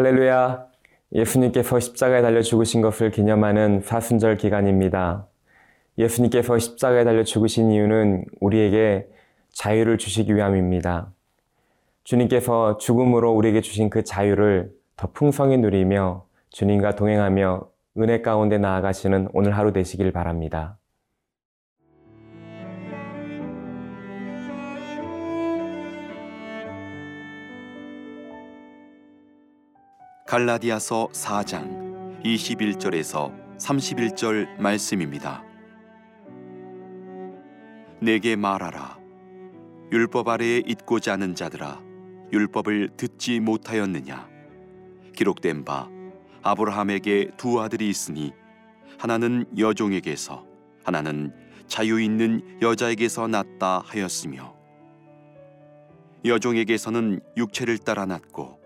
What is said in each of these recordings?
할렐루야. 예수님께서 십자가에 달려 죽으신 것을 기념하는 사순절 기간입니다. 예수님께서 십자가에 달려 죽으신 이유는 우리에게 자유를 주시기 위함입니다. 주님께서 죽음으로 우리에게 주신 그 자유를 더 풍성히 누리며 주님과 동행하며 은혜 가운데 나아가시는 오늘 하루 되시길 바랍니다. 갈라디아서 4장 21절에서 31절 말씀입니다. 내게 말하라. 율법 아래에 있고자 하는 자들아, 율법을 듣지 못하였느냐? 기록된 바 아브라함에게 두 아들이 있으니 하나는 여종에게서 하나는 자유 있는 여자에게서 낳다 하였으며 여종에게서는 육체를 따라 낳고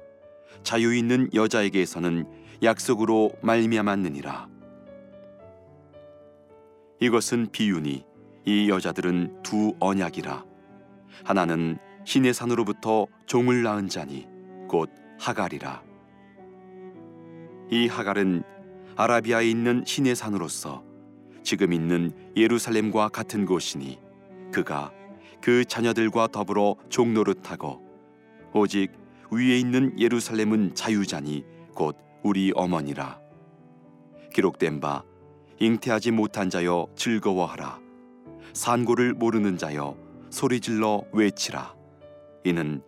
자유 있는 여자에게서는 약속으로 말미암았느니라. 이것은 비유니 이 여자들은 두 언약이라. 하나는 신의 산으로부터 종을 낳은 자니 곧 하갈이라. 이 하갈은 아라비아에 있는 신의 산으로서 지금 있는 예루살렘과 같은 곳이니 그가 그 자녀들과 더불어 종노릇하고 오직 위에 있는 예루살렘은 자유자니 곧 우리 어머니라. 기록된 바 잉태하지 못한 자여 즐거워하라. 산고를 모르는 자여 소리질러 외치라. 이는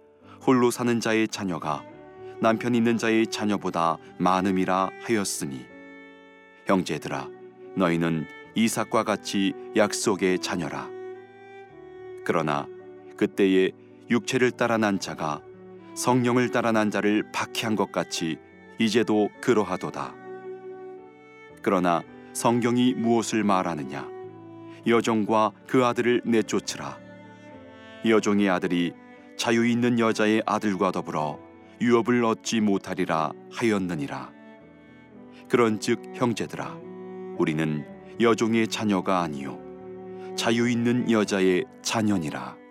홀로 사는 자의 자녀가 남편 있는 자의 자녀보다 많음이라 하였으니 형제들아 너희는 이삭과 같이 약속의 자녀라. 그러나 그때에 육체를 따라 난 자가 성령을 따라 난 자를 박해한 것 같이 이제도 그러하도다. 그러나 성경이 무엇을 말하느냐? 여종과 그 아들을 내쫓으라. 여종의 아들이 자유 있는 여자의 아들과 더불어 유업을 얻지 못하리라 하였느니라. 그런즉 형제들아, 우리는 여종의 자녀가 아니요 자유 있는 여자의 자녀니라.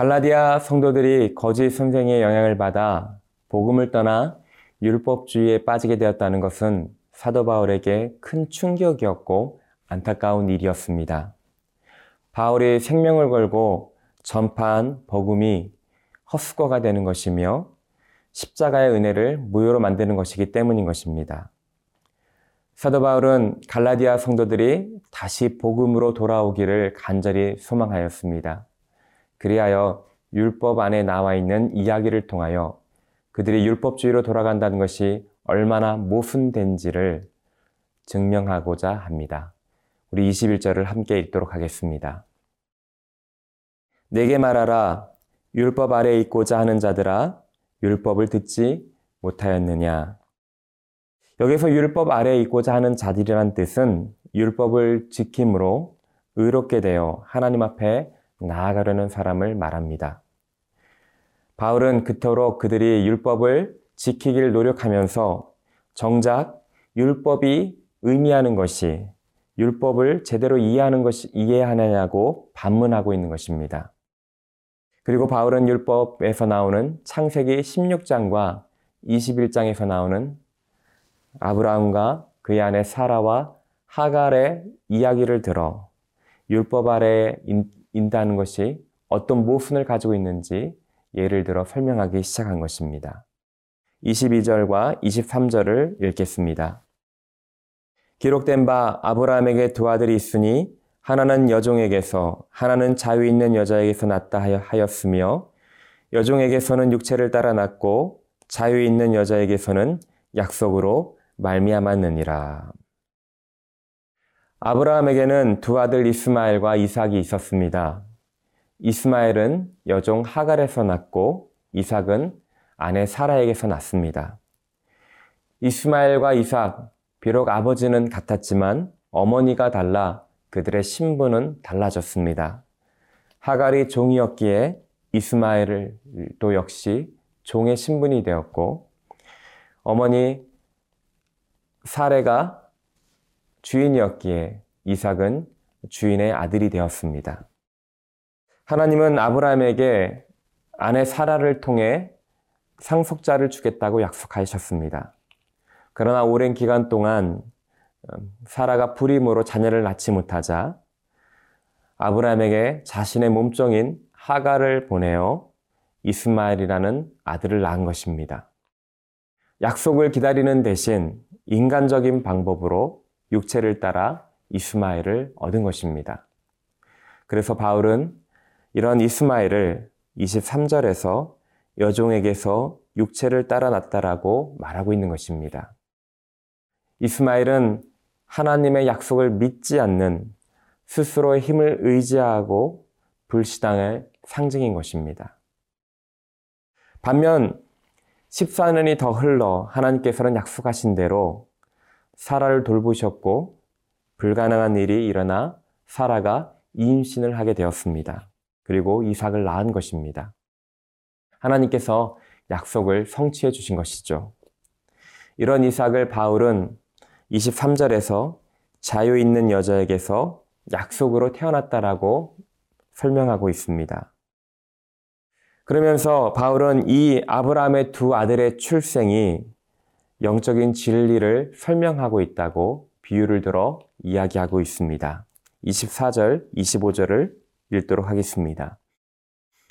갈라디아 성도들이 거짓 선생의 영향을 받아 복음을 떠나 율법주의에 빠지게 되었다는 것은 사도 바울에게 큰 충격이었고 안타까운 일이었습니다. 바울이 생명을 걸고 전파한 복음이 헛수고가 되는 것이며 십자가의 은혜를 무효로 만드는 것이기 때문인 것입니다. 사도 바울은 갈라디아 성도들이 다시 복음으로 돌아오기를 간절히 소망하였습니다. 그리하여 율법 안에 나와 있는 이야기를 통하여 그들이 율법주의로 돌아간다는 것이 얼마나 모순된지를 증명하고자 합니다. 우리 21절을 함께 읽도록 하겠습니다. 내게 말하라 율법 아래 있고자 하는 자들아 율법을 듣지 못하였느냐 여기서 율법 아래 있고자 하는 자들이란 뜻은 율법을 지킴으로 의롭게 되어 하나님 앞에 나아가려는 사람을 말합니다. 바울은 그토록 그들이 율법을 지키길 노력하면서 정작 율법이 의미하는 것이 율법을 제대로 이해하는 것이 이해하느냐고 반문하고 있는 것입니다. 그리고 바울은 율법에서 나오는 창세기 16장과 21장에서 나오는 아브라함과 그의 아내 사라와 하갈의 이야기를 들어 율법 아래 인다는 것이 어떤 모순을 가지고 있는지 예를 들어 설명하기 시작한 것입니다. 22절과 23절을 읽겠습니다. 기록된 바 아브라함에게 두 아들이 있으니 하나는 여종에게서 하나는 자유 있는 여자에게서 낳다 하였으며 여종에게서는 육체를 따라 낳고 자유 있는 여자에게서는 약속으로 말미암았느니라. 아브라함에게는 두 아들 이스마엘과 이삭이 있었습니다. 이스마엘은 여종 하갈에서 낳고 이삭은 아내 사라에게서 낳습니다. 이스마엘과 이삭, 비록 아버지는 같았지만 어머니가 달라 그들의 신분은 달라졌습니다. 하갈이 종이었기에 이스마엘도 역시 종의 신분이 되었고 어머니 사레가 주인이었기에 이삭은 주인의 아들이 되었습니다. 하나님은 아브라함에게 아내 사라를 통해 상속자를 주겠다고 약속하셨습니다. 그러나 오랜 기간 동안 음, 사라가 불임으로 자녀를 낳지 못하자 아브라함에게 자신의 몸종인 하가를 보내어 이스마엘이라는 아들을 낳은 것입니다. 약속을 기다리는 대신 인간적인 방법으로 육체를 따라 이스마엘을 얻은 것입니다. 그래서 바울은 이런 이스마엘을 23절에서 여종에게서 육체를 따라 났다라고 말하고 있는 것입니다. 이스마엘은 하나님의 약속을 믿지 않는 스스로의 힘을 의지하고 불신앙의 상징인 것입니다. 반면 14년이 더 흘러 하나님께서는 약속하신 대로 사라를 돌보셨고 불가능한 일이 일어나 사라가 임신을 하게 되었습니다. 그리고 이삭을 낳은 것입니다. 하나님께서 약속을 성취해 주신 것이죠. 이런 이삭을 바울은 23절에서 자유 있는 여자에게서 약속으로 태어났다라고 설명하고 있습니다. 그러면서 바울은 이 아브라함의 두 아들의 출생이 영적인 진리를 설명하고 있다고 비유를 들어 이야기하고 있습니다. 24절, 25절을 읽도록 하겠습니다.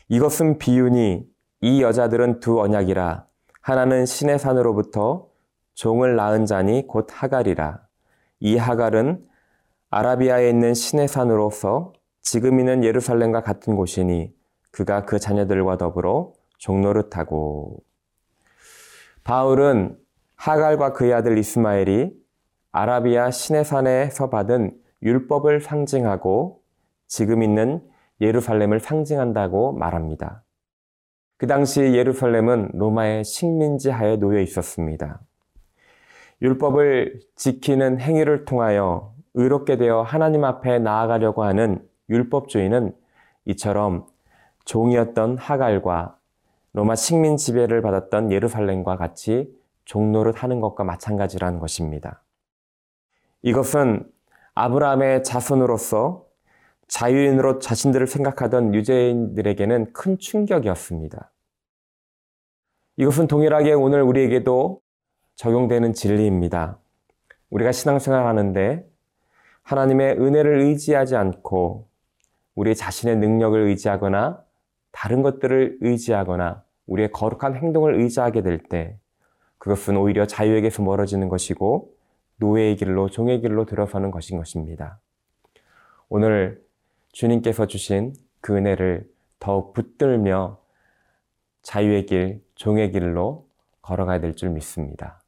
이것은 비유니 이 여자들은 두 언약이라 하나는 신의 산으로부터 종을 낳은 자니 곧 하갈이라 이 하갈은 아라비아에 있는 신의 산으로서 지금 있는 예루살렘과 같은 곳이니 그가 그 자녀들과 더불어 종노릇하고 바울은 하갈과 그의 아들 이스마엘이 아라비아 신의 산에서 받은 율법을 상징하고 지금 있는 예루살렘을 상징한다고 말합니다. 그 당시 예루살렘은 로마의 식민지 하에 놓여 있었습니다. 율법을 지키는 행위를 통하여 의롭게 되어 하나님 앞에 나아가려고 하는 율법주의는 이처럼 종이었던 하갈과 로마 식민 지배를 받았던 예루살렘과 같이 종노릇 하는 것과 마찬가지라는 것입니다. 이것은 아브라함의 자손으로서 자유인으로 자신들을 생각하던 유대인들에게는 큰 충격이었습니다. 이것은 동일하게 오늘 우리에게도 적용되는 진리입니다. 우리가 신앙생활 하는데 하나님의 은혜를 의지하지 않고 우리 자신의 능력을 의지하거나 다른 것들을 의지하거나 우리의 거룩한 행동을 의지하게 될 때 그것은 오히려 자유에게서 멀어지는 것이고 노예의 길로 종의 길로 들어서는 것인 것입니다. 오늘 주님께서 주신 그 은혜를 더욱 붙들며 자유의 길, 종의 길로 걸어가야 될 줄 믿습니다.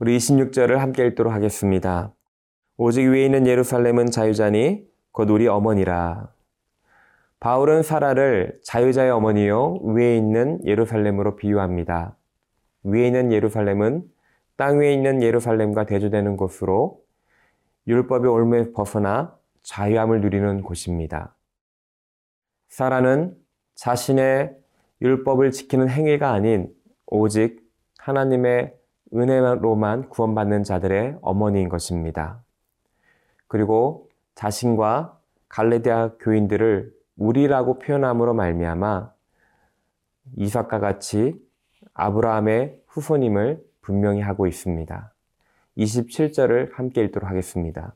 우리 26절을 함께 읽도록 하겠습니다. 오직 위에 있는 예루살렘은 자유자니 곧 우리 어머니라. 바울은 사라를 자유자의 어머니요 위에 있는 예루살렘으로 비유합니다. 위에 있는 예루살렘은 땅 위에 있는 예루살렘과 대조되는 곳으로 율법의 올무에 벗어나 자유함을 누리는 곳입니다. 사라는 자신의 율법을 지키는 행위가 아닌 오직 하나님의 은혜로만 구원받는 자들의 어머니인 것입니다. 그리고 자신과 갈레디아 교인들을 우리라고 표현함으로 말미암아 이삭과 같이 아브라함의 후손임을 분명히 하고 있습니다. 27절을 함께 읽도록 하겠습니다.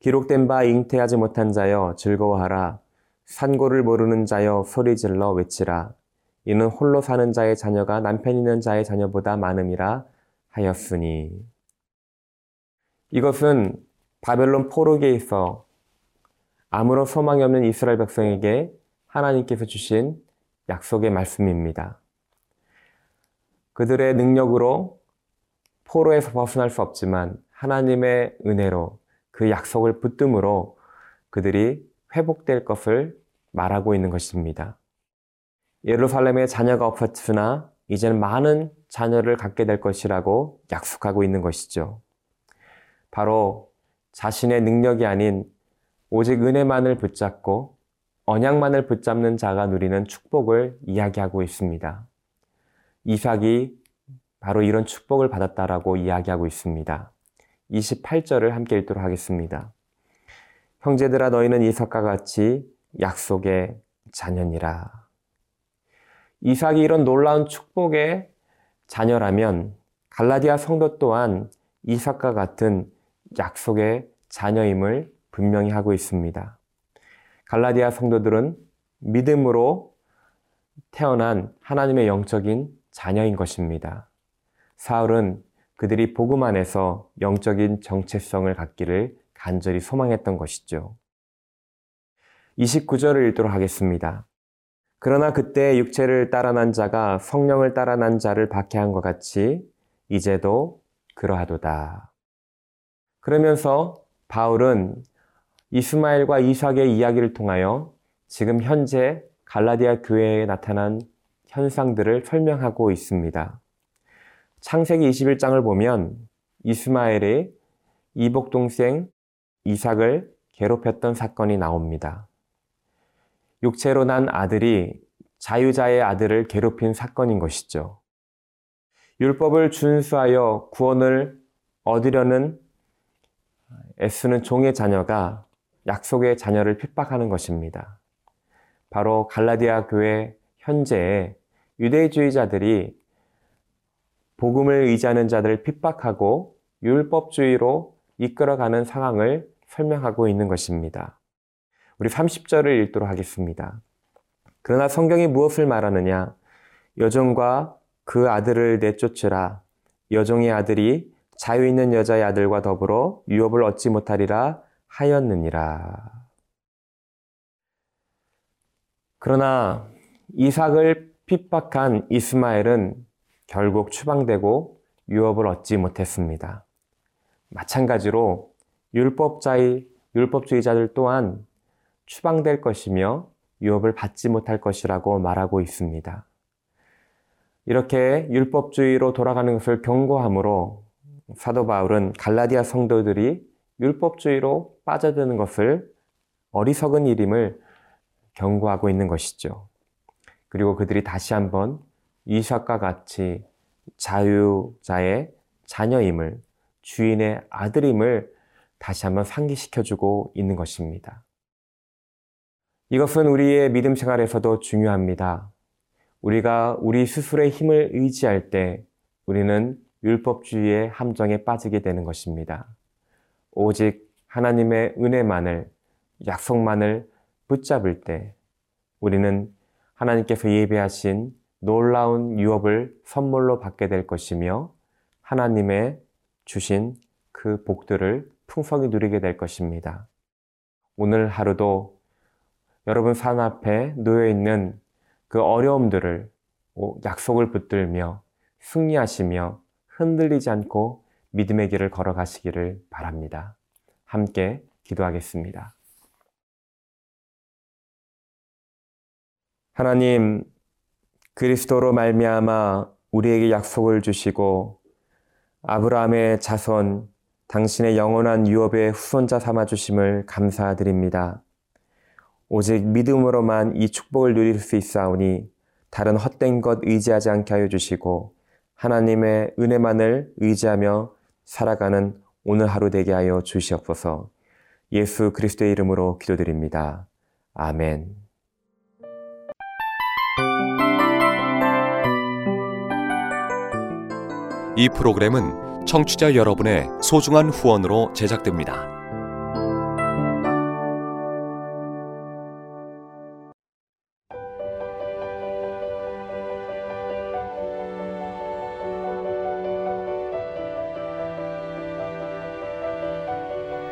기록된 바 잉태하지 못한 자여 즐거워하라 산고를 모르는 자여 소리 질러 외치라 이는 홀로 사는 자의 자녀가 남편 있는 자의 자녀보다 많음이라 하였으니. 이것은 바벨론 포로기에 있어 아무런 소망이 없는 이스라엘 백성에게 하나님께서 주신 약속의 말씀입니다. 그들의 능력으로 포로에서 벗어날 수 없지만 하나님의 은혜로 그 약속을 붙듦으로 그들이 회복될 것을 말하고 있는 것입니다. 예루살렘에 자녀가 없었으나 이제는 많은 자녀를 갖게 될 것이라고 약속하고 있는 것이죠. 바로 자신의 능력이 아닌 오직 은혜만을 붙잡고 언약만을 붙잡는 자가 누리는 축복을 이야기하고 있습니다. 이삭이 바로 이런 축복을 받았다라고 이야기하고 있습니다. 28절을 함께 읽도록 하겠습니다. 형제들아 너희는 이삭과 같이 약속의 자녀니라. 이삭이 이런 놀라운 축복의 자녀라면 갈라디아 성도 또한 이삭과 같은 약속의 자녀임을 분명히 하고 있습니다. 갈라디아 성도들은 믿음으로 태어난 하나님의 영적인 자녀인 것입니다. 사울은 그들이 복음 안에서 영적인 정체성을 갖기를 간절히 소망했던 것이죠. 29절을 읽도록 하겠습니다. 그러나 그때 육체를 따라난 자가 성령을 따라난 자를 박해한 것 같이 이제도 그러하도다. 그러면서 바울은 이스마엘과 이삭의 이야기를 통하여 지금 현재 갈라디아 교회에 나타난 현상들을 설명하고 있습니다. 창세기 21장을 보면 이스마엘의 이복 동생 이삭을 괴롭혔던 사건이 나옵니다. 육체로 난 아들이 자유자의 아들을 괴롭힌 사건인 것이죠. 율법을 준수하여 구원을 얻으려는 애쓰는 종의 자녀가 약속의 자녀를 핍박하는 것입니다. 바로 갈라디아 교회 현재의 유대주의자들이 복음을 의지하는 자들을 핍박하고 율법주의로 이끌어가는 상황을 설명하고 있는 것입니다. 우리 30절을 읽도록 하겠습니다. 그러나 성경이 무엇을 말하느냐? 여종과 그 아들을 내쫓으라. 여종의 아들이 자유 있는 여자의 아들과 더불어 유업을 얻지 못하리라 하였느니라. 그러나 이삭을 핍박한 이스마엘은 결국 추방되고 유업을 얻지 못했습니다. 마찬가지로 율법자의 율법주의자들 또한 추방될 것이며 유업을 받지 못할 것이라고 말하고 있습니다. 이렇게 율법주의로 돌아가는 것을 경고하므로 사도 바울은 갈라디아 성도들이 율법주의로 빠져드는 것을 어리석은 일임을 경고하고 있는 것이죠. 그리고 그들이 다시 한번 이삭과 같이 자유자의 자녀임을 주인의 아들임을 다시 한번 상기시켜주고 있는 것입니다. 이것은 우리의 믿음 생활에서도 중요합니다. 우리가 우리 스스로의 힘을 의지할 때 우리는 율법주의의 함정에 빠지게 되는 것입니다. 오직 하나님의 은혜만을, 약속만을 붙잡을 때 우리는 하나님께서 예배하신 놀라운 유업을 선물로 받게 될 것이며 하나님의 주신 그 복들을 풍성히 누리게 될 것입니다. 오늘 하루도 여러분 산 앞에 놓여 있는 그 어려움들을 약속을 붙들며 승리하시며 흔들리지 않고 믿음의 길을 걸어가시기를 바랍니다. 함께 기도하겠습니다. 하나님, 그리스도로 말미암아 우리에게 약속을 주시고 아브라함의 자손, 당신의 영원한 유업의 후손자 삼아 주심을 감사드립니다. 오직 믿음으로만 이 축복을 누릴 수 있사오니 다른 헛된 것 의지하지 않게 하여 주시고 하나님의 은혜만을 의지하며 살아가는 오늘 하루 되게 하여 주시옵소서. 예수 그리스도의 이름으로 기도드립니다. 아멘. 이 프로그램은 청취자 여러분의 소중한 후원으로 제작됩니다.